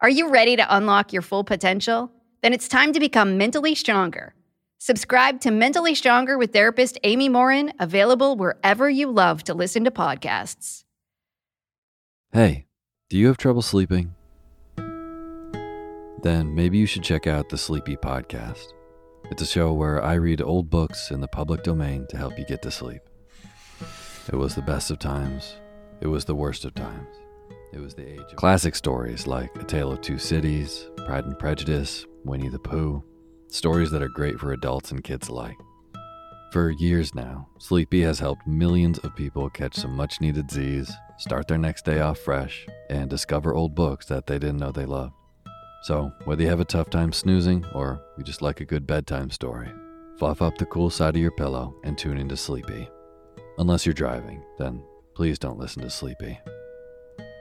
Are you ready to unlock your full potential? Then it's time to become mentally stronger. Subscribe to Mentally Stronger with therapist Amy Morin, available wherever you love to listen to podcasts. Hey. Do you have trouble sleeping? Then maybe you should check out the Sleepy Podcast. It's a show where I read old books in the public domain to help you get to sleep. It was the best of times. It was the worst of times. It was the age of classic stories like A Tale of Two Cities, Pride and Prejudice, Winnie the Pooh. Stories that are great for adults and kids alike. For years now, Sleepy has helped millions of people catch some much needed Z's, start their next day off fresh, and discover old books that they didn't know they loved. So, whether you have a tough time snoozing or you just like a good bedtime story, fluff up the cool side of your pillow and tune into Sleepy. Unless you're driving, then please don't listen to Sleepy.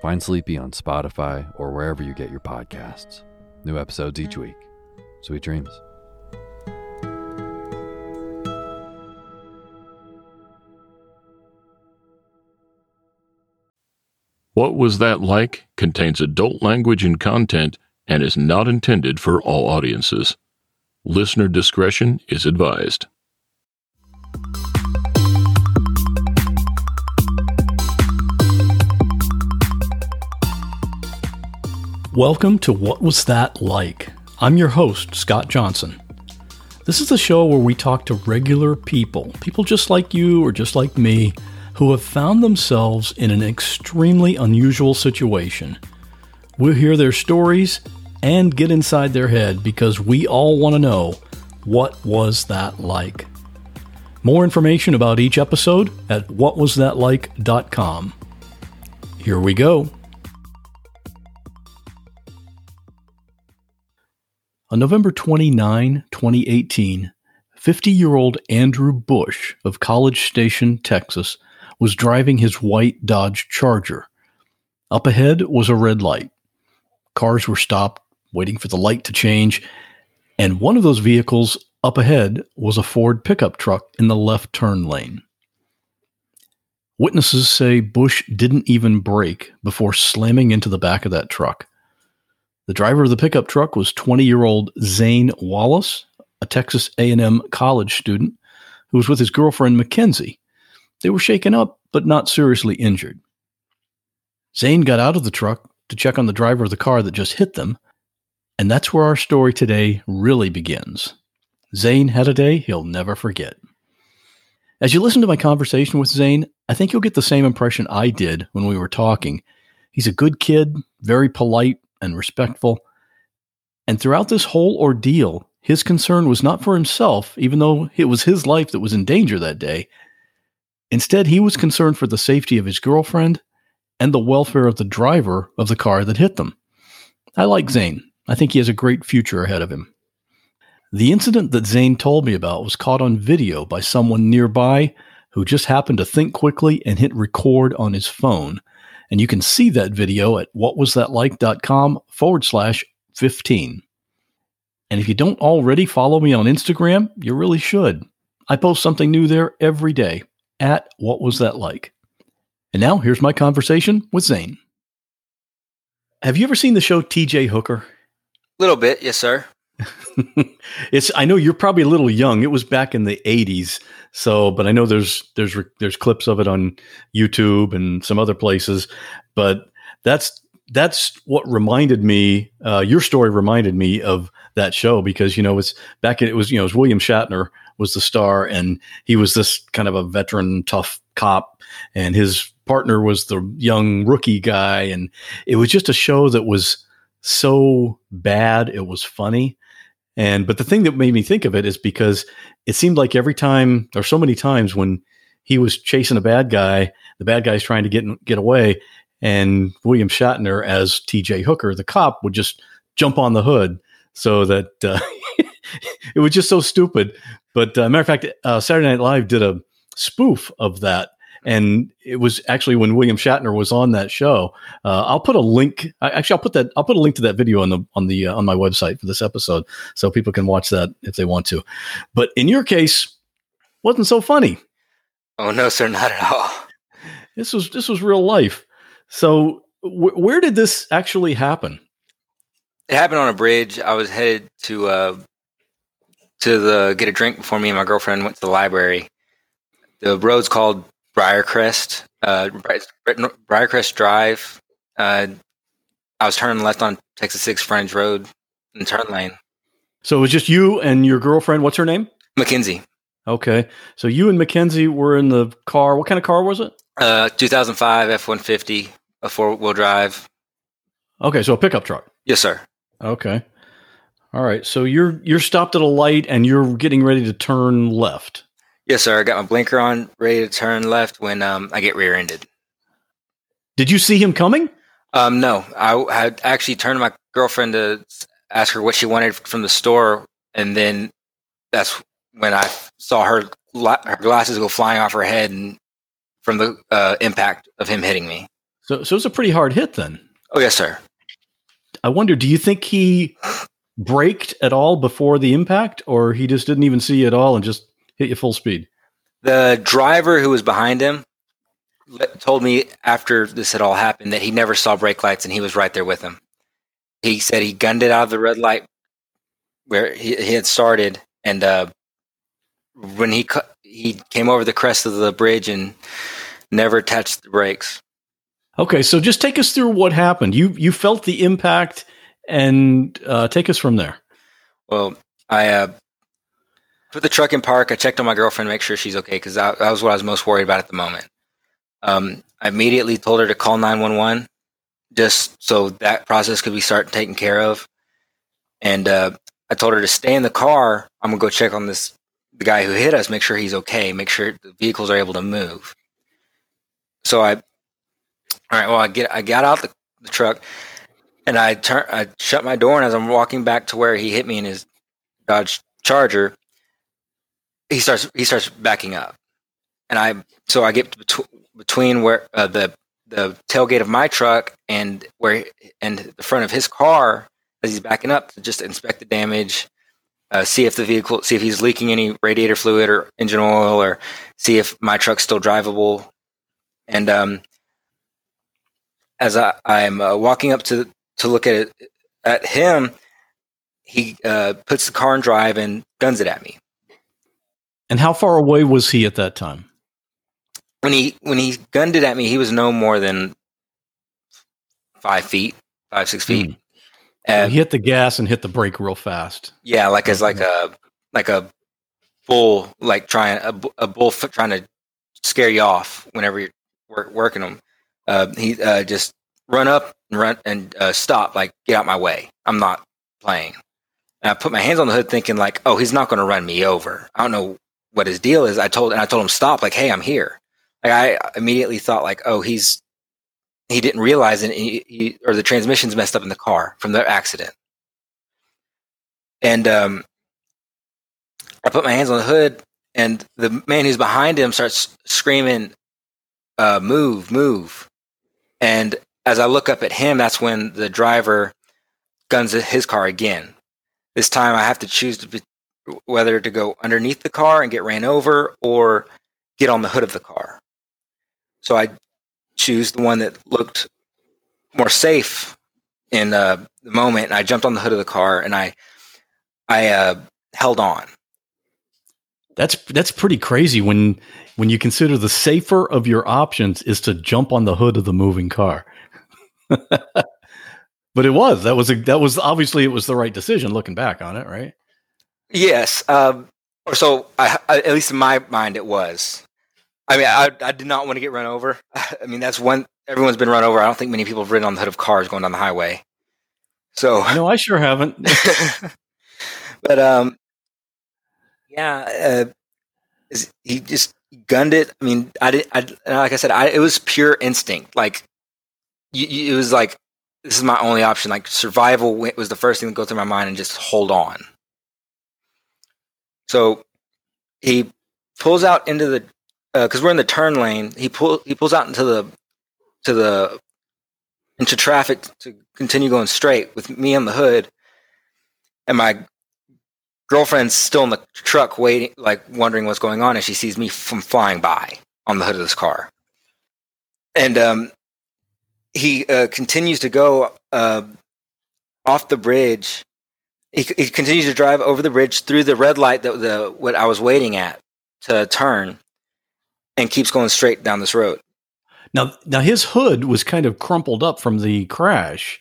Find Sleepy on Spotify or wherever you get your podcasts. New episodes each week. Sweet dreams. What Was That Like contains adult language and content and is not intended for all audiences. Listener discretion is advised. Welcome to What Was That Like? I'm your host, Scott Johnson. This is the show where we talk to regular people, people just like you or just like me, who have found themselves in an extremely unusual situation. We'll hear their stories and get inside their head because we all want to know what was that like. More information about each episode at whatwasthatlike.com. Here we go. On November 29, 2018, 50 year old Andrew Bush of College Station, Texas, was driving his white Dodge Charger. Up ahead was a red light. Cars were stopped, waiting for the light to change, and one of those vehicles up ahead was a Ford pickup truck in the left turn lane. Witnesses say Bush didn't even brake before slamming into the back of that truck. The driver of the pickup truck was 20-year-old Zane Wallace, a Texas A&M college student who was with his girlfriend Mackenzie. They were shaken up but not seriously injured. Zane got out of the truck to check on the driver of the car that just hit them, and that's where our story today really begins. Zane had a day he'll never forget. As you listen to my conversation with Zane, I think you'll get the same impression I did when we were talking. He's a good kid, very polite and respectful. And throughout this whole ordeal, his concern was not for himself, even though it was his life that was in danger that day. Instead, he was concerned for the safety of his girlfriend and the welfare of the driver of the car that hit them. I like Zane. I think he has a great future ahead of him. The incident that Zane told me about was caught on video by someone nearby who just happened to think quickly and hit record on his phone. And you can see that video at whatwasthatlike.com forward slash 15. And if you don't already follow me on Instagram, you really should. I post something new there every day at What Was That Like? And now here's my conversation with Zane. Have you ever seen the show TJ Hooker? A little bit, yes, sir. it's I know you're probably a little young. It was back in the 80s. So, but I know there's there's there's clips of it on YouTube and some other places, but that's that's what reminded me uh, your story reminded me of that show because you know it's back in, it was you know it was William Shatner was the star and he was this kind of a veteran tough cop and his partner was the young rookie guy and it was just a show that was so bad it was funny and but the thing that made me think of it is because it seemed like every time or so many times when he was chasing a bad guy, the bad guy's trying to get get away, and William Shatner as T.J. Hooker, the cop, would just jump on the hood so that uh, it was just so stupid. But uh, matter of fact, uh, Saturday Night Live did a spoof of that and it was actually when William Shatner was on that show. Uh, I'll put a link. Actually, I'll put that. I'll put a link to that video on the on the uh, on my website for this episode, so people can watch that if they want to. But in your case, wasn't so funny. Oh no, sir, not at all. This was this was real life. So wh- where did this actually happen? It happened on a bridge. I was headed to uh, to the get a drink before me and my girlfriend went to the library. The road's called Briarcrest, uh, Briarcrest Drive. Uh, I was turning left on Texas Six Frontage Road in turn lane. So it was just you and your girlfriend. What's her name? Mackenzie. Okay. So you and Mackenzie were in the car. What kind of car was it? Uh, 2005 F 150, a four wheel drive. Okay. So a pickup truck. Yes, sir. Okay. All right. So you're you're stopped at a light and you're getting ready to turn left. Yes, sir. I got my blinker on, ready to turn left when um, I get rear-ended. Did you see him coming? Um, no, I had actually turned my girlfriend to ask her what she wanted from the store, and then that's when I saw her her glasses go flying off her head, and from the uh, impact of him hitting me. So, so it was a pretty hard hit then. Oh yes, sir. I wonder, do you think he braked at all before the impact, or he just didn't even see you at all and just hit you full speed. The driver who was behind him told me after this had all happened that he never saw brake lights and he was right there with him. He said he gunned it out of the red light where he, he had started, and uh, when he cu- he came over the crest of the bridge and never touched the brakes. Okay, so just take us through what happened. You you felt the impact, and uh, take us from there. Well, I uh, put the truck in park. I checked on my girlfriend to make sure she's okay because that, that, was what I was most worried about at the moment. Um, I immediately told her to call 911 just so that process could be started taken care of. And uh, I told her to stay in the car. I'm gonna go check on this the guy who hit us, make sure he's okay, make sure the vehicles are able to move. So I, all right. Well, I get I got out the, the truck and I turn I shut my door, and as I'm walking back to where he hit me in his Dodge Charger, he starts he starts backing up, and I so I get betw- between where uh, the the tailgate of my truck and where and the front of his car as he's backing up to just inspect the damage, uh, see if the vehicle, see if he's leaking any radiator fluid or engine oil, or see if my truck's still drivable. And um, as I, I'm uh, walking up to to look at it at him, he uh, puts the car in drive and guns it at me. And how far away was he at that time? When he when he gunned it at me, he was no more than five feet, five six feet. Mm. Uh, he hit the gas and hit the brake real fast. Yeah, like as like a like a bull, like trying a, a bull trying to scare you off whenever you're work, working them. Uh, he uh, just run up and run and uh, stop, like get out my way. I'm not playing. And I put my hands on the hood thinking like, oh, he's not going to run me over. I don't know what his deal is. I told, and I told him stop, like, hey, I'm here. Like I immediately thought like, oh, he's, he didn't realize it, he, he, or the transmission's messed up in the car from the accident. And um, I put my hands on the hood, and the man who's behind him starts screaming, uh, "Move, move!" And as I look up at him, that's when the driver guns his car again. This time, I have to choose to whether to go underneath the car and get ran over, or get on the hood of the car. So I choose the one that looked more safe in uh, the moment, and I jumped on the hood of the car and I I uh, held on. That's that's pretty crazy when when you consider the safer of your options is to jump on the hood of the moving car. but it was that was a, that was obviously it was the right decision looking back on it, right? Yes, um, or so I, I, at least in my mind it was. I mean, I, I did not want to get run over. I mean, that's one everyone's been run over. I don't think many people have ridden on the hood of cars going down the highway. So no, I sure haven't. but um, yeah, uh, he just gunned it. I mean, I did. I like I said, I, it was pure instinct. Like you, you, it was like this is my only option. Like survival was the first thing that go through my mind, and just hold on. So he pulls out into the because uh, we're in the turn lane. He pull he pulls out into the to the into traffic to continue going straight with me on the hood, and my girlfriend's still in the truck waiting, like wondering what's going on, and she sees me from flying by on the hood of this car. And um, he uh, continues to go uh, off the bridge. He, he, continues to drive over the bridge through the red light that the what I was waiting at to turn, and keeps going straight down this road. Now, now his hood was kind of crumpled up from the crash,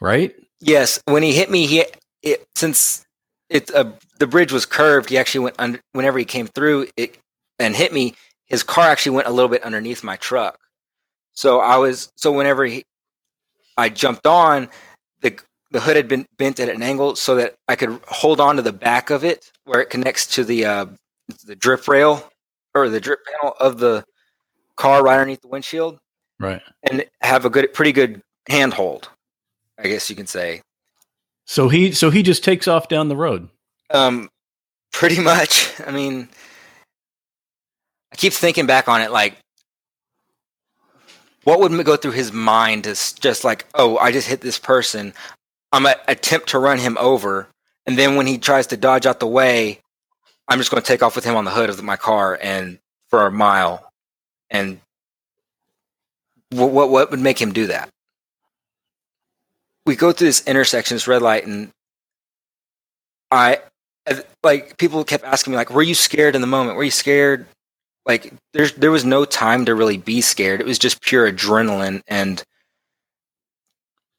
right? Yes. When he hit me, he it, since it uh, the bridge was curved. He actually went under whenever he came through it and hit me. His car actually went a little bit underneath my truck. So I was so whenever he, I jumped on the the hood had been bent at an angle so that I could hold on to the back of it where it connects to the uh, the drip rail or the drip panel of the car right underneath the windshield, right, and have a good, pretty good handhold. I guess you can say. So he so he just takes off down the road. Um, pretty much. I mean, I keep thinking back on it, like, what would go through his mind is just like, oh, I just hit this person. I'm gonna attempt to run him over, and then when he tries to dodge out the way, I'm just going to take off with him on the hood of my car and for a mile. And what what, what would make him do that? we go through this intersection, this red light, and I like people kept asking me like, "Were you scared in the moment? Were you scared?" Like there's there was no time to really be scared. It was just pure adrenaline, and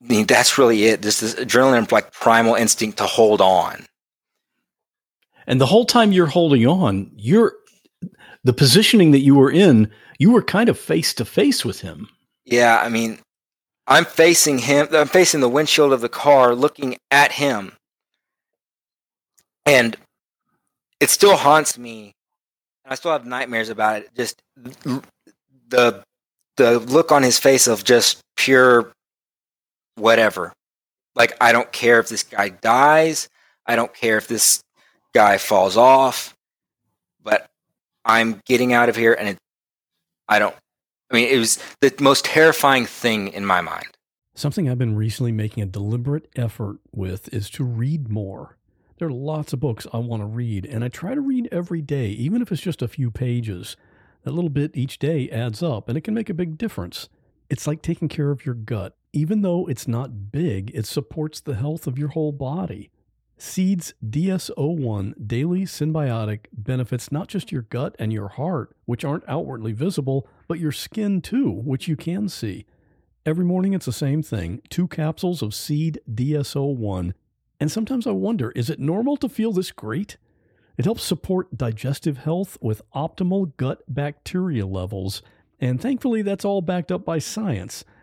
I mean, that's really it. This is adrenaline, like primal instinct to hold on. And the whole time you're holding on, you're the positioning that you were in. You were kind of face to face with him. Yeah, I mean, I'm facing him. I'm facing the windshield of the car, looking at him, and it still haunts me. I still have nightmares about it. Just the the look on his face of just pure whatever. Like I don't care if this guy dies. I don't care if this guy falls off. But I'm getting out of here, and it, I don't I mean, it was the most terrifying thing in my mind. Something I've been recently making a deliberate effort with is to read more. There are lots of books I want to read, and I try to read every day, even if it's just a few pages. That little bit each day adds up, and it can make a big difference. It's like taking care of your gut. Even though it's not big, it supports the health of your whole body. Seed's DS01 Daily Synbiotic benefits not just your gut and your heart, which aren't outwardly visible, but your skin too, which you can see. Every morning it's the same thing two capsules of Seed DS01. And sometimes I wonder is it normal to feel this great? It helps support digestive health with optimal gut bacteria levels. And thankfully, that's all backed up by science,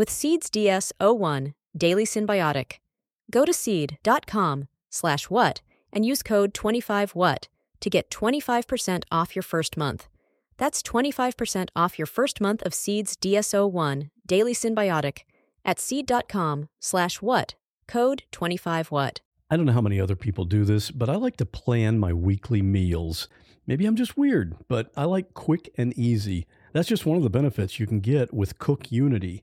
with Seeds DS01 Daily Synbiotic. Go to seed.com slash what and use code 25what to get 25% off your first month. That's 25% off your first month of Seeds DS01 Daily Synbiotic at seed.com slash what, code 25what. I don't know how many other people do this, but I like to plan my weekly meals. Maybe I'm just weird, but I like quick and easy. That's just one of the benefits you can get with Cook Unity.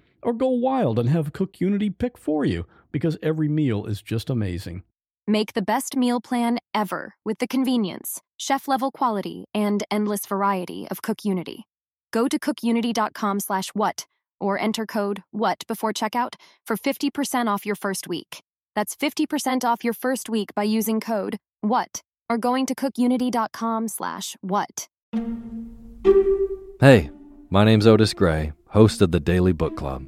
or go wild and have Cook Unity pick for you because every meal is just amazing. Make the best meal plan ever with the convenience, chef level quality, and endless variety of Cook Unity. Go to cookunity.com slash what or enter code WHAT before checkout for 50% off your first week. That's 50% off your first week by using code WHAT or going to cookunity.com slash what. Hey, my name's Otis Gray, host of the Daily Book Club,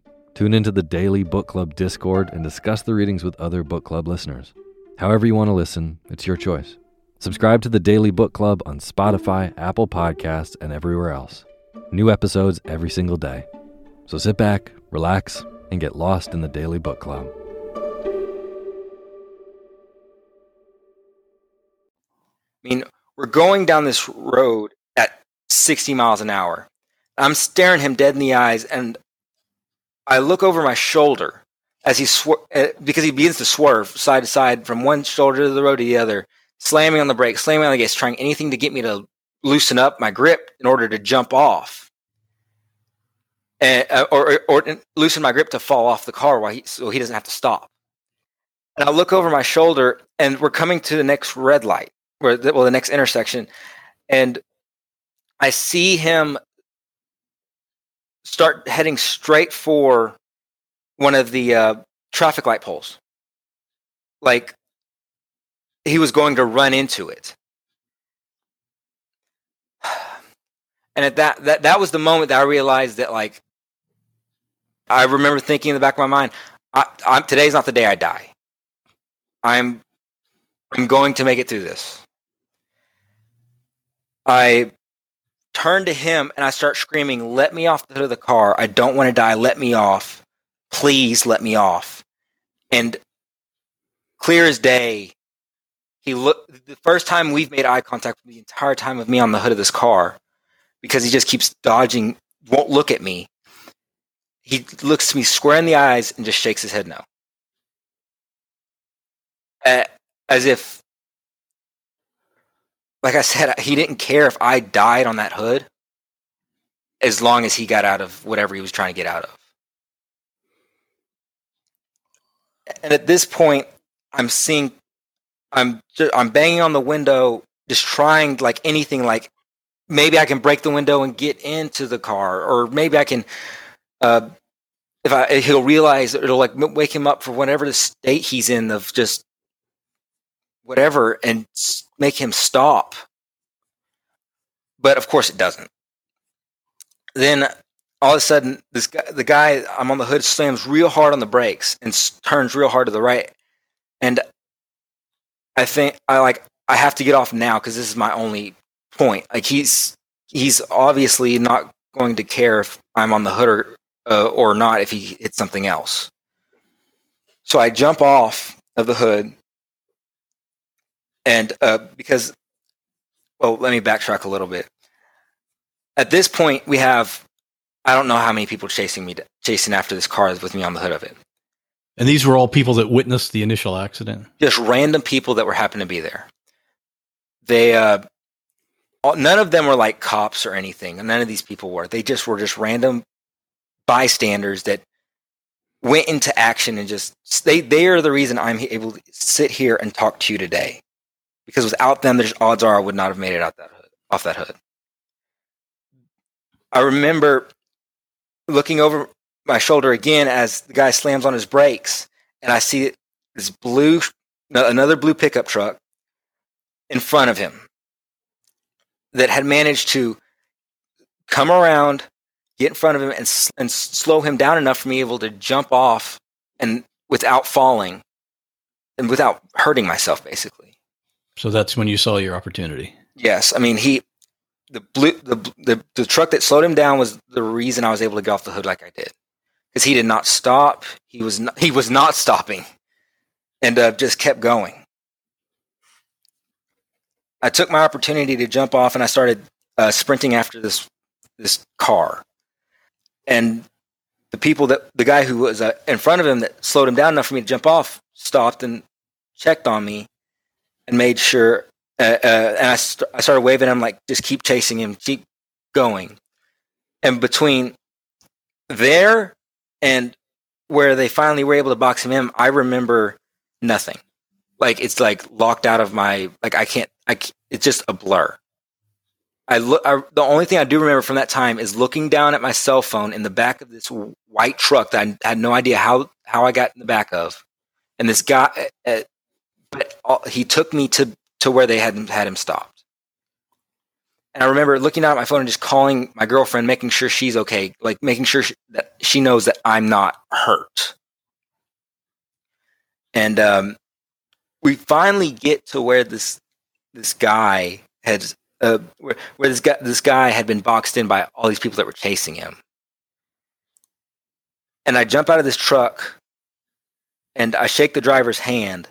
Tune into the Daily Book Club Discord and discuss the readings with other book club listeners. However, you want to listen, it's your choice. Subscribe to the Daily Book Club on Spotify, Apple Podcasts, and everywhere else. New episodes every single day. So sit back, relax, and get lost in the Daily Book Club. I mean, we're going down this road at 60 miles an hour. I'm staring him dead in the eyes, and I look over my shoulder as he swer- uh, because he begins to swerve side to side from one shoulder of the road to the other slamming on the brakes, slamming on the gas, trying anything to get me to loosen up my grip in order to jump off. And, uh, or, or, or, loosen my grip to fall off the car while he, so he doesn't have to stop. And I look over my shoulder, and we're coming to the next red light, where the, well, the next intersection, and I see him start heading straight for one of the uh, traffic light poles, like he was going to run into it. And at that, that that was the moment that I realized that like I remember thinking in the back of my mind, I, I'm, today's not the day I die. I'm I'm going to make it through this. I turn to him and I start screaming, "Let me off the hood of the car! I don't want to die. Let me off! Please let me off!" And clear as day, he looked the first time we've made eye contact the entire time of me on the hood of this car because he just keeps dodging, won't look at me. He looks me square in the eyes and just shakes his head no. As if, like I said, he didn't care if I died on that hood as long as he got out of whatever he was trying to get out of. And at this point, I'm seeing I'm I'm banging on the window, just trying like anything, like maybe I can break the window and get into the car, or maybe I can. Uh, if I, he'll realize it'll like wake him up for whatever the state he's in of just whatever and make him stop. But of course, it doesn't. Then all of a sudden, this guy, the guy I'm on the hood slams real hard on the brakes and turns real hard to the right, and I think I like I have to get off now because this is my only point. Like he's he's obviously not going to care if I'm on the hood or uh, or not if he hits something else. So I jump off of the hood, and uh, because well, let me backtrack a little bit. At this point, we have I don't know how many people chasing me, chasing after this car with me on the hood of it. And these were all people that witnessed the initial accident. Just random people that were happening to be there. They, uh, none of them were like cops or anything. None of these people were. They just were just random bystanders that went into action and just they they are the reason I'm able to sit here and talk to you today. Because without them, there's odds are I would not have made it out that hood, off that hood. I remember looking over my shoulder again as the guy slams on his brakes, and I see this blue, another blue pickup truck in front of him that had managed to come around, get in front of him, and and slow him down enough for me able to jump off and without falling and without hurting myself, basically. So that's when you saw your opportunity. Yes, I mean he the blue the, the the truck that slowed him down was the reason I was able to get off the hood like I did because he did not stop. He was not, he was not stopping, and uh, just kept going. I took my opportunity to jump off, and I started uh, sprinting after this this car. And the people that the guy who was uh, in front of him that slowed him down enough for me to jump off stopped and checked on me and made sure uh, uh, and I, st- I started waving him like, just keep chasing him, keep going. And between there and where they finally were able to box him in, I remember nothing. Like it's like locked out of my like I can't. I can't, it's just a blur. I look. I, the only thing I do remember from that time is looking down at my cell phone in the back of this white truck that I had no idea how how I got in the back of, and this guy. Uh, but all, he took me to to where they had had him stopped. And I remember looking at my phone and just calling my girlfriend, making sure she's okay, like making sure she, that she knows that I'm not hurt. And um, we finally get to where this this guy had uh, where, where this guy this guy had been boxed in by all these people that were chasing him. And I jump out of this truck and I shake the driver's hand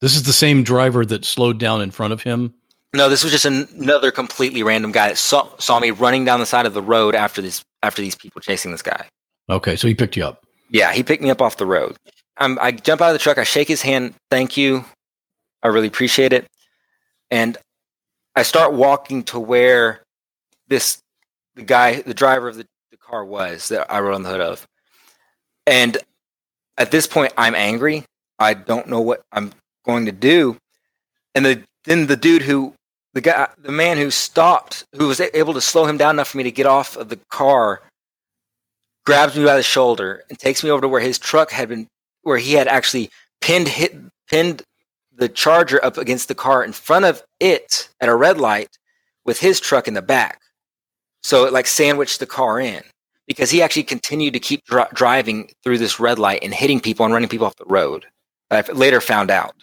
this is the same driver that slowed down in front of him. No, this was just another completely random guy that saw, saw me running down the side of the road after this after these people chasing this guy. Okay, so he picked you up. Yeah, he picked me up off the road. I'm, I jump out of the truck. I shake his hand. Thank you. I really appreciate it. And I start walking to where this the guy, the driver of the, the car was that I rode on the hood of. And at this point, I'm angry. I don't know what I'm going to do. And the, then the dude who, the guy, the man who stopped, who was able to slow him down enough for me to get off of the car, grabs me by the shoulder and takes me over to where his truck had been, where he had actually pinned hit, pinned the charger up against the car in front of it at a red light with his truck in the back. So it like sandwiched the car in because he actually continued to keep dr- driving through this red light and hitting people and running people off the road. I later found out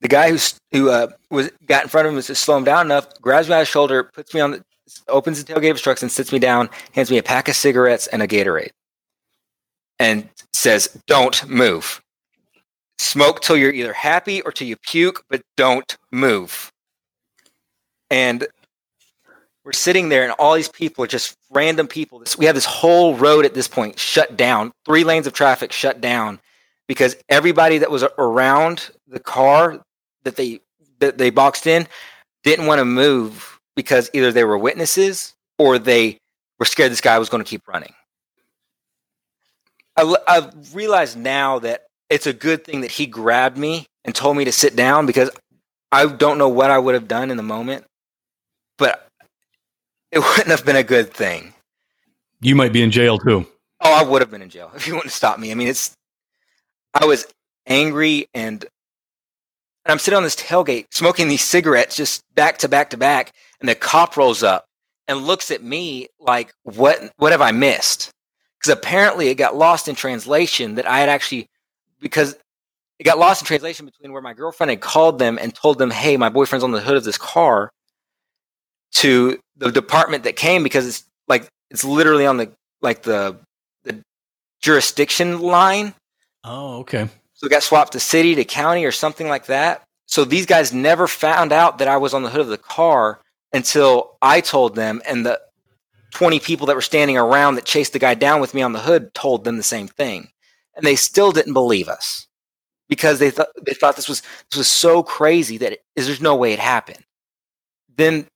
the guy who who uh, was got in front of him to slow him down enough, grabs me by the shoulder, puts me on the, opens the tailgate of his truck and sits me down, hands me a pack of cigarettes and a Gatorade, and says, "Don't move. Smoke till you're either happy or till you puke, but don't move." And we're sitting there, and all these people are just random people. we have this whole road at this point shut down, three lanes of traffic shut down because everybody that was around the car that they that they boxed in didn't want to move because either they were witnesses or they were scared this guy was going to keep running. I, I realized now that it's a good thing that he grabbed me and told me to sit down because I don't know what I would have done in the moment. but it wouldn't have been a good thing. You might be in jail too. Oh, I would have been in jail if you wouldn't stopped me. I mean, it's I was angry and and I'm sitting on this tailgate smoking these cigarettes just back to back to back, and the cop rolls up and looks at me like, "What? What have I missed?" Because apparently it got lost in translation that I had actually because it got lost in translation between where my girlfriend had called them and told them, "Hey, my boyfriend's on the hood of this car," to the department that came because it's like it's literally on the like the the jurisdiction line. Oh, okay. So it got swapped to city to county or something like that. So these guys never found out that I was on the hood of the car until I told them, and the 20 people that were standing around that chased the guy down with me on the hood told them the same thing. And they still didn't believe us because they thought they thought this was this was so crazy that it, there's no way it happened. Then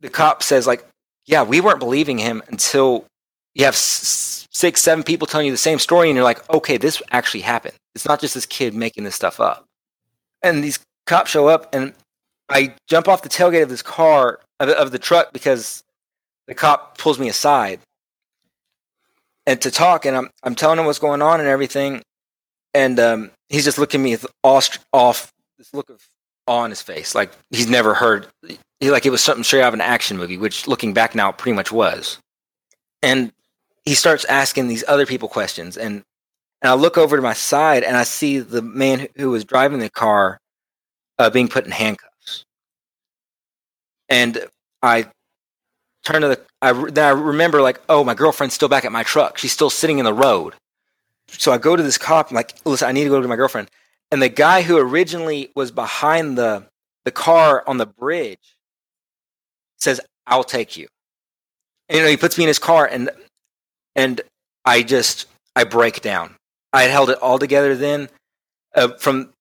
the cop says like, "Yeah, we weren't believing him until you have s- six, seven people telling you the same story, and you're like, okay, this actually happened. It's not just this kid making this stuff up." And these cops show up, and I jump off the tailgate of this car of, of the truck because the cop pulls me aside and to talk, and I'm I'm telling him what's going on and everything, and um, he's just looking at me with off, off this look of awe on his face, like he's never heard. He like it was something straight out of an action movie, which looking back now pretty much was. And he starts asking these other people questions, and and I look over to my side and I see the man who was driving the car uh, being put in handcuffs, and I turn to the. I then I remember like, oh, my girlfriend's still back at my truck. She's still sitting in the road. So I go to this cop. I'm like, listen, I need to go to my girlfriend. And the guy who originally was behind the the car on the bridge says, "I'll take you." And, you know, he puts me in his car, and and I just I break down. I had held it all together then uh, from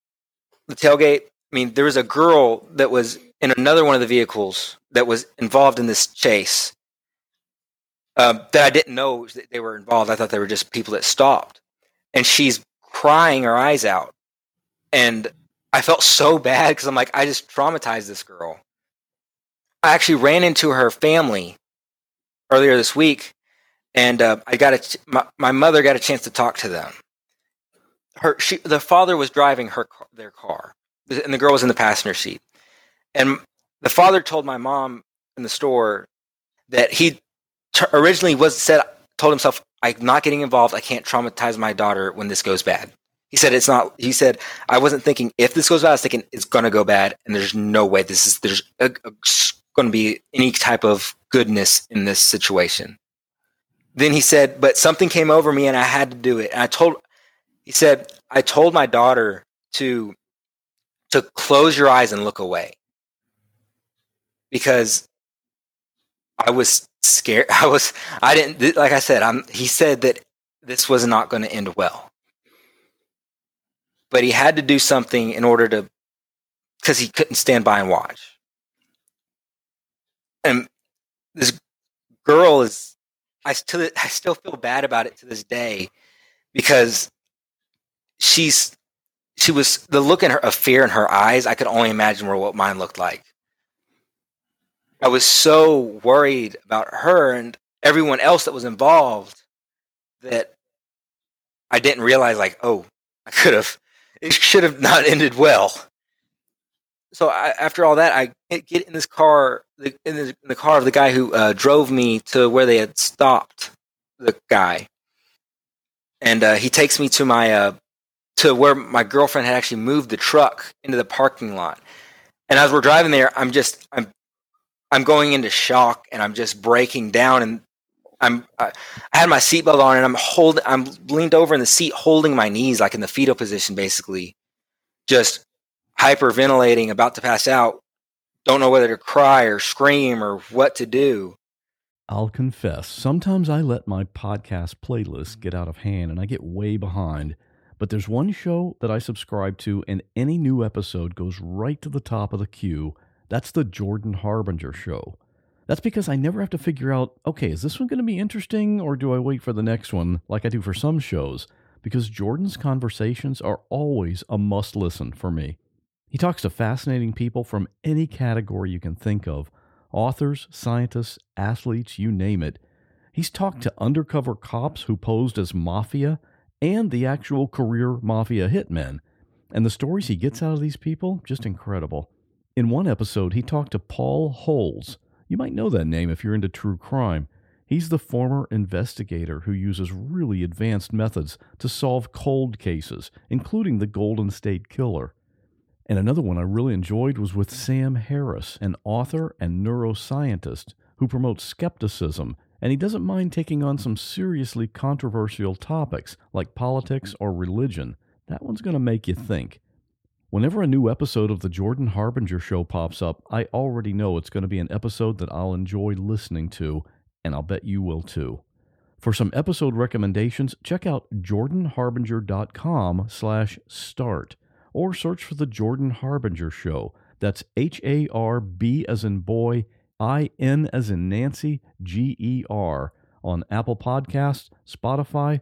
the tailgate. I mean, there was a girl that was in another one of the vehicles that was involved in this chase um, that I didn't know that they were involved. I thought they were just people that stopped, and she's crying her eyes out, and I felt so bad because I'm like, I just traumatized this girl. I actually ran into her family earlier this week, and uh, I got a my, my mother got a chance to talk to them. Her she the father was driving her their car, and the girl was in the passenger seat. And the father told my mom in the store that he t- originally was said told himself, "I'm not getting involved. I can't traumatize my daughter when this goes bad." He said it's not. He said I wasn't thinking if this goes bad. I was thinking it's gonna go bad, and there's no way this is there's going to be any type of goodness in this situation. Then he said, but something came over me, and I had to do it. And I told. He said, I told my daughter to to close your eyes and look away because I was scared. I was. I didn't. Like I said, I'm. He said that this was not going to end well but he had to do something in order to because he couldn't stand by and watch and this girl is i still i still feel bad about it to this day because she's she was the look in her of fear in her eyes i could only imagine what mine looked like i was so worried about her and everyone else that was involved that i didn't realize like oh i could have it should have not ended well. So I, after all that, I get in this car, in the, in the car of the guy who uh, drove me to where they had stopped the guy, and uh, he takes me to my uh, to where my girlfriend had actually moved the truck into the parking lot. And as we're driving there, I'm just I'm I'm going into shock and I'm just breaking down and I'm I had my seatbelt on and I'm holding I'm leaned over in the seat holding my knees like in the fetal position basically. Just hyperventilating about to pass out. Don't know whether to cry or scream or what to do. I'll confess sometimes I let my podcast playlist get out of hand and I get way behind but there's one show that I subscribe to and any new episode goes right to the top of the queue that's the Jordan Harbinger show that's because I never have to figure out, okay, is this one going to be interesting or do I wait for the next one like I do for some shows? Because Jordan's conversations are always a must listen for me. He talks to fascinating people from any category you can think of, authors, scientists, athletes, you name it. He's talked to undercover cops who posed as mafia and the actual career mafia hitmen. And the stories he gets out of these people, just incredible. In one episode, he talked to Paul Holes. You might know that name if you're into true crime. He's the former investigator who uses really advanced methods to solve cold cases, including the Golden State Killer. And another one I really enjoyed was with Sam Harris, an author and neuroscientist who promotes skepticism, and he doesn't mind taking on some seriously controversial topics like politics or religion. That one's going to make you think. Whenever a new episode of the Jordan Harbinger Show pops up, I already know it's going to be an episode that I'll enjoy listening to, and I'll bet you will too. For some episode recommendations, check out jordanharbinger.com slash start or search for The Jordan Harbinger Show. That's H A R B as in boy, I N as in Nancy, G E R on Apple Podcasts, Spotify,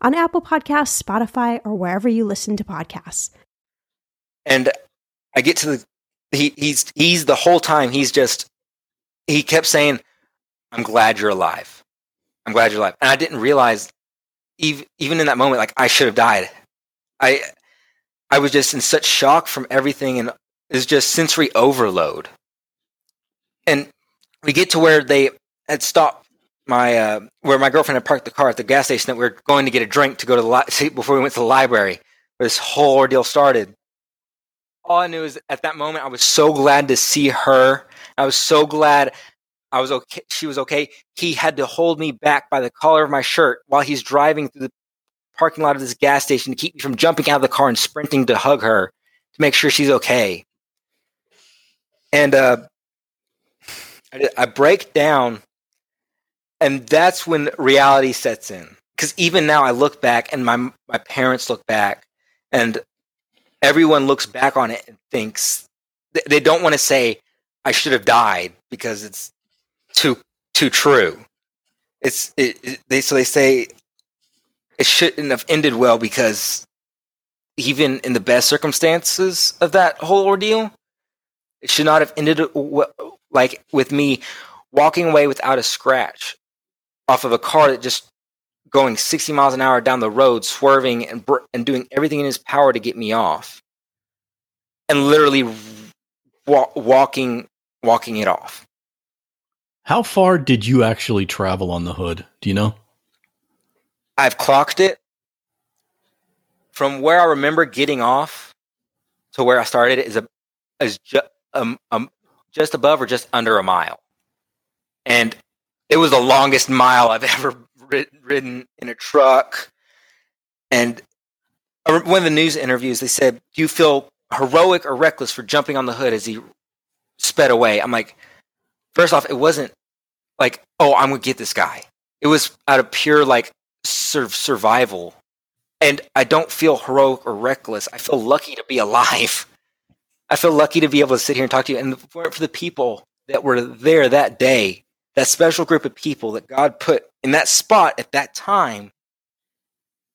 on Apple Podcasts, Spotify, or wherever you listen to podcasts. And I get to the he he's he's the whole time he's just he kept saying, "I'm glad you're alive. I'm glad you're alive." And I didn't realize even even in that moment, like I should have died. I I was just in such shock from everything, and it's just sensory overload. And we get to where they had stopped my uh, where my girlfriend had parked the car at the gas station that we were going to get a drink to go to the li- before we went to the library. Where this whole ordeal started. All I knew is at that moment I was so glad to see her. I was so glad I was okay. She was okay. He had to hold me back by the collar of my shirt while he's driving through the parking lot of this gas station to keep me from jumping out of the car and sprinting to hug her to make sure she's okay. And uh, I, I break down and that's when reality sets in. Because even now i look back and my my parents look back and everyone looks back on it and thinks they don't want to say i should have died because it's too too true. It's it, it, they so they say it shouldn't have ended well because even in the best circumstances of that whole ordeal it should not have ended like with me walking away without a scratch off of a car that just going 60 miles an hour down the road, swerving and br- and doing everything in his power to get me off, and literally wa- walking walking it off. How far did you actually travel on the hood? Do you know? I've clocked it from where I remember getting off to where I started is a is ju- um, um, just above or just under a mile, and it was the longest mile I've ever ridden in a truck. And one of the news interviews, they said, "Do you feel heroic or reckless for jumping on the hood as he sped away?" I'm like, first off, it wasn't like, "Oh, I'm gonna get this guy." It was out of pure like sur- survival, and I don't feel heroic or reckless. I feel lucky to be alive. I feel lucky to be able to sit here and talk to you, and for, for the people that were there that day that special group of people that God put in that spot at that time,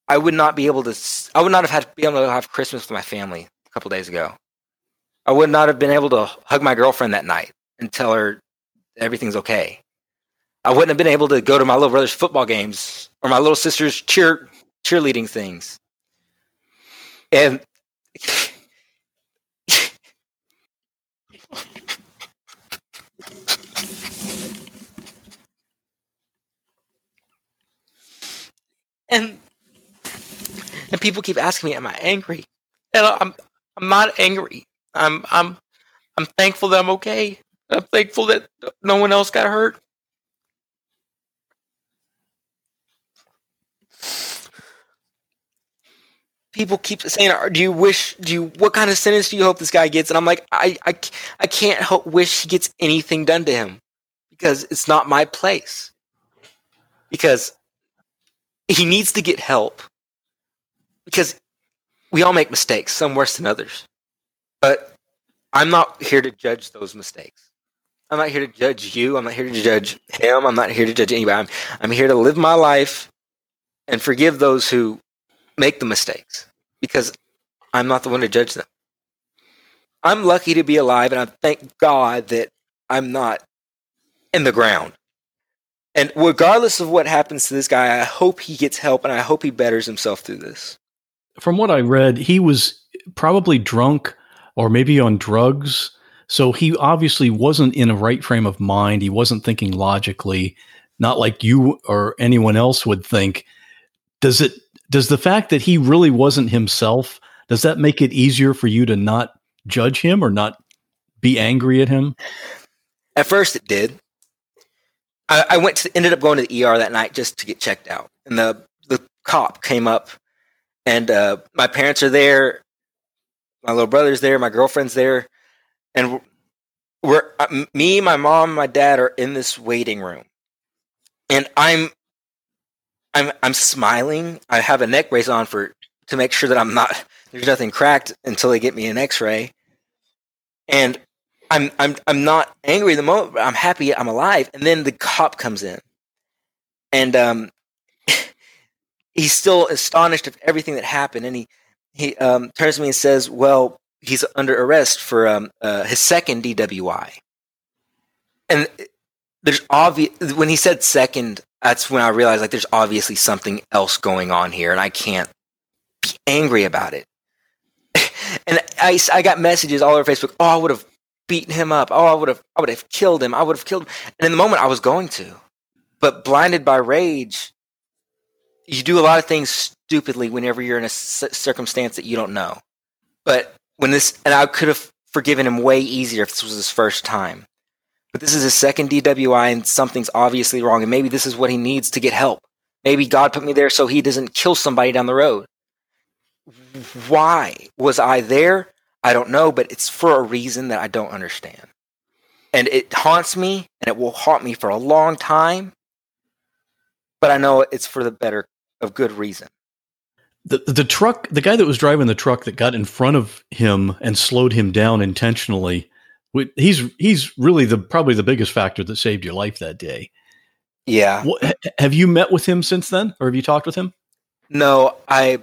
I would not be able to. I would not have had to be able to have Christmas with my family a couple days ago. I would not have been able to hug my girlfriend that night and tell her everything's okay. I wouldn't have been able to go to my little brother's football games or my little sister's cheer cheerleading things. And and and people keep asking me, "Am I angry?" And I'm I'm not angry. I'm I'm I'm thankful that I'm okay. I'm thankful that no one else got hurt. People keep saying, "Do you wish? Do you? What kind of sentence do you hope this guy gets?" And I'm like, I I, I can't hope, wish he gets anything done to him because it's not my place. because he needs to get help because we all make mistakes, some worse than others. But I'm not here to judge those mistakes. I'm not here to judge you. I'm not here to judge him. I'm not here to judge anybody. I'm, I'm here to live my life and forgive those who make the mistakes because I'm not the one to judge them. I'm lucky to be alive and I thank God that I'm not in the ground. And regardless of what happens to this guy, I hope he gets help and I hope he betters himself through this. From what I read, he was probably drunk or maybe on drugs. So he obviously wasn't in a right frame of mind. He wasn't thinking logically, not like you or anyone else would think. Does it does the fact that he really wasn't himself does that make it easier for you to not judge him or not be angry at him? At first, it did. I, I went to ended up going to the ER that night just to get checked out, and the the cop came up, and uh, my parents are there, my little brother's there, my girlfriend's there, and we're uh, me, my mom, my dad are in this waiting room, and I'm I'm I'm smiling. I have a neck brace on for to make sure that I'm not there's nothing cracked until they get me an X-ray, and I'm I'm I'm not angry at the moment. But I'm happy I'm alive. And then the cop comes in, and um, he's still astonished of everything that happened, and he he um, turns to me and says, "Well, he's under arrest for um, uh, his second DWI." And there's obvious when he said second, that's when I realized like there's obviously something else going on here, and I can't be angry about it. and I, I got messages all over Facebook. Oh, I would have beaten him up. Oh, I would have I would have killed him. I would have killed him. And in the moment, I was going to, but blinded by rage, you do a lot of things stupidly whenever you're in a circumstance that you don't know. But when this, and I could have forgiven him way easier if this was his first time. But this is his second DWI and something's obviously wrong. And maybe this is what he needs to get help. Maybe God put me there so he doesn't kill somebody down the road. Why was I there? I don't know, but it's for a reason that I don't understand. And it haunts me and it will haunt me for a long time. But I know it's for the better of good reason. The the truck, the guy that was driving the truck that got in front of him and slowed him down intentionally he's he's really the probably the biggest factor that saved your life that day. Yeah. What, have you met with him since then, or have you talked with him? No, I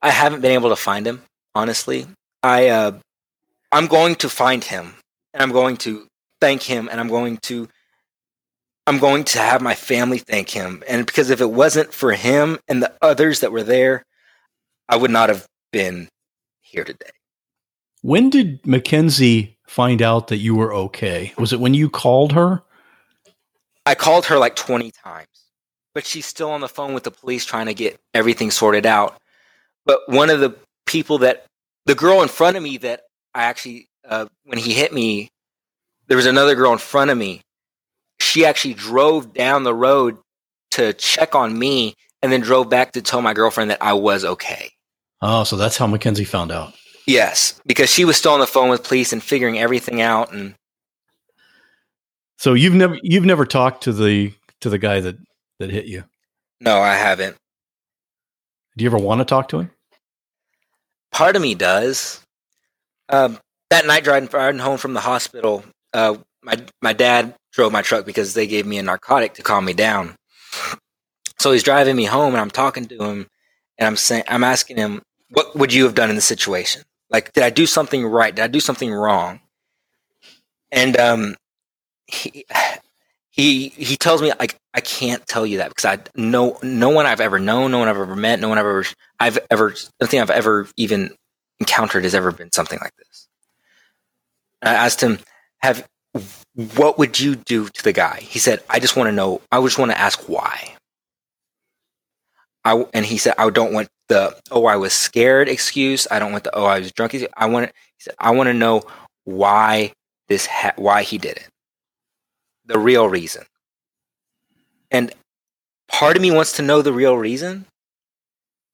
I haven't been able to find him. Honestly, I uh, I'm going to find him, and I'm going to thank him, and I'm going to I'm going to have my family thank him. And because if it wasn't for him and the others that were there, I would not have been here today. When did Mackenzie find out that you were okay? Was it when you called her? I called her like 20 times, but she's still on the phone with the police trying to get everything sorted out. But one of the people that, the girl in front of me that I actually, uh, when he hit me, there was another girl in front of me. She actually drove down the road to check on me and then drove back to tell my girlfriend that I was okay. Oh, so that's how Mackenzie found out. Yes, because she was still on the phone with police and figuring everything out and So you've never you've never talked to the to the guy that that hit you? No, I haven't. Do you ever want to talk to him? Part of me does. Um, that night driving, home from the hospital, uh, my my dad drove my truck because they gave me a narcotic to calm me down. So he's driving me home, and I'm talking to him, and I'm saying, I'm asking him, "What would you have done in the situation?" Like, did I do something right? Did I do something wrong? And um, he he he tells me like I can't tell you that because I no no one I've ever known, no one I've ever met, no one I've ever I've ever nothing I've ever even encountered has ever been something like this. I asked him, "Have what would you do to the guy?" He said, "I just want to know. I just want to ask why." I and he said, "I don't want the oh I was scared excuse. I don't want the oh I was drunk. I want he said I want to know why this ha- why he did it. The real reason. And part of me wants to know the real reason,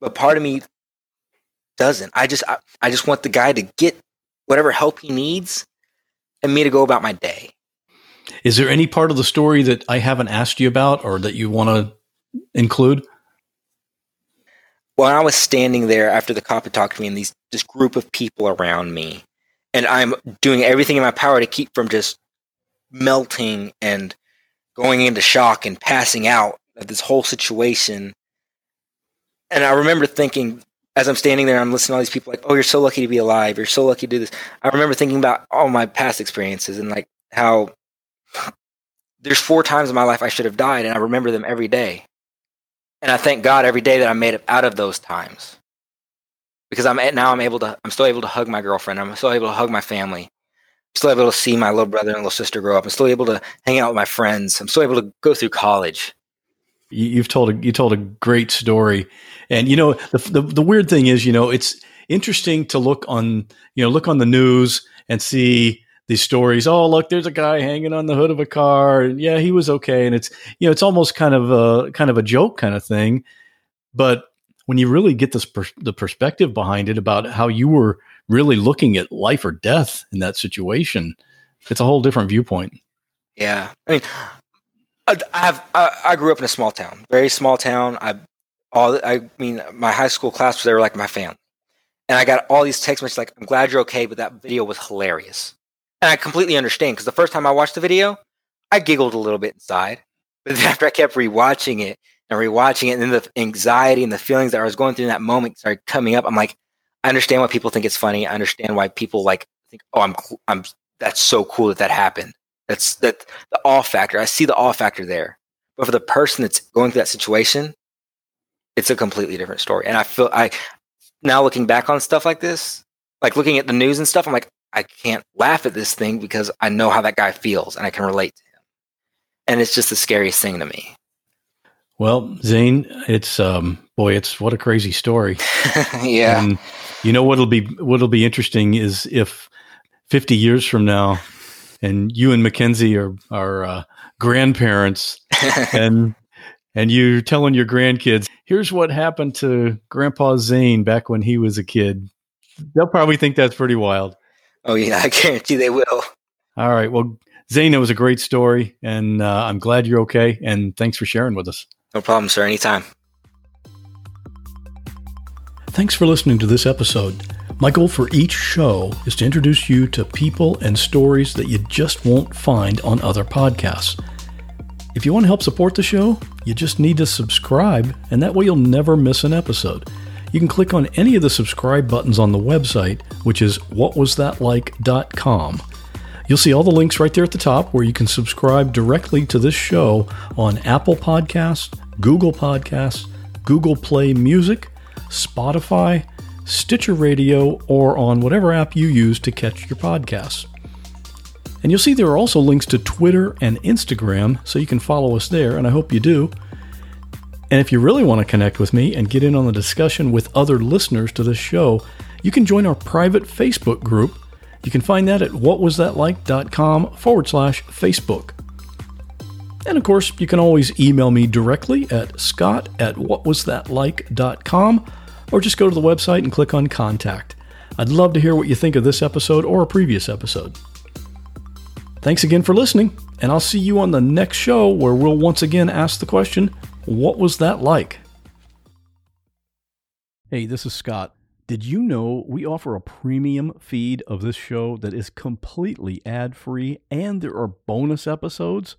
but part of me doesn't. I just I, I just want the guy to get whatever help he needs and me to go about my day. Is there any part of the story that I haven't asked you about or that you want to include? When I was standing there after the cop had talked to me and these this group of people around me, and I'm doing everything in my power to keep from just melting and going into shock and passing out of this whole situation. And I remember thinking, as I'm standing there, I'm listening to all these people like, "Oh, you're so lucky to be alive. You're so lucky to do this." I remember thinking about all my past experiences and like how there's four times in my life I should have died, and I remember them every day. And I thank God every day that I made it out of those times because I'm now I'm able to I'm still able to hug my girlfriend. I'm still able to hug my family. Still able to see my little brother and little sister grow up. I'm still able to hang out with my friends. I'm still able to go through college. You've told a, you told a great story, and you know the, the the weird thing is, you know, it's interesting to look on you know look on the news and see these stories. Oh, look, there's a guy hanging on the hood of a car, and yeah, he was okay. And it's you know, it's almost kind of a kind of a joke kind of thing. But when you really get this per- the perspective behind it about how you were really looking at life or death in that situation, it's a whole different viewpoint. Yeah, I mean, I, have I, I grew up in a small town, very small town. I all I mean, my high school class they were like my family. And I got all these text messages like, I'm glad you're okay, but that video was hilarious. And I completely understand because the first time I watched the video, I giggled a little bit inside. But after I kept rewatching it and rewatching it, and then the anxiety and the feelings that I was going through in that moment started coming up, I'm like, I understand why people think it's funny. I understand why people like think, oh, I'm, I'm, that's so cool that that happened. That's that the awe factor. I see the awe factor there. But for the person that's going through that situation, it's a completely different story. And I feel I now looking back on stuff like this, like looking at the news and stuff, I'm like, I can't laugh at this thing because I know how that guy feels and I can relate to him. And it's just the scariest thing to me. Well, Zane, it's um boy, it's what a crazy story. yeah. And you know what'll be what'll be interesting is if 50 years from now and you and Mackenzie are are uh, grandparents and and you're telling your grandkids, here's what happened to Grandpa Zane back when he was a kid. They'll probably think that's pretty wild. Oh yeah, I guarantee they will. All right. Well, Zane, it was a great story, and uh, I'm glad you're okay. And thanks for sharing with us. No problem, sir. Anytime. Thanks for listening to this episode. My goal for each show is to introduce you to people and stories that you just won't find on other podcasts. If you want to help support the show, you just need to subscribe, and that way you'll never miss an episode. You can click on any of the subscribe buttons on the website, which is whatwasthatlike.com. You'll see all the links right there at the top where you can subscribe directly to this show on Apple Podcasts, Google Podcasts, Google Play Music, Spotify, Stitcher Radio, or on whatever app you use to catch your podcasts. And you'll see there are also links to Twitter and Instagram, so you can follow us there, and I hope you do. And if you really want to connect with me and get in on the discussion with other listeners to this show, you can join our private Facebook group. You can find that at whatwasthatlike.com forward slash Facebook. And of course, you can always email me directly at scott at whatwasthatlike.com or just go to the website and click on contact. I'd love to hear what you think of this episode or a previous episode. Thanks again for listening, and I'll see you on the next show where we'll once again ask the question what was that like? Hey, this is Scott. Did you know we offer a premium feed of this show that is completely ad free and there are bonus episodes?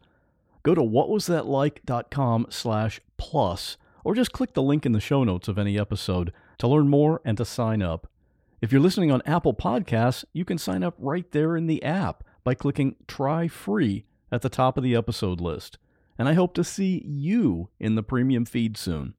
Go to whatwasthatlike.com slash plus or just click the link in the show notes of any episode to learn more and to sign up. If you're listening on Apple Podcasts, you can sign up right there in the app by clicking Try Free at the top of the episode list. And I hope to see you in the premium feed soon.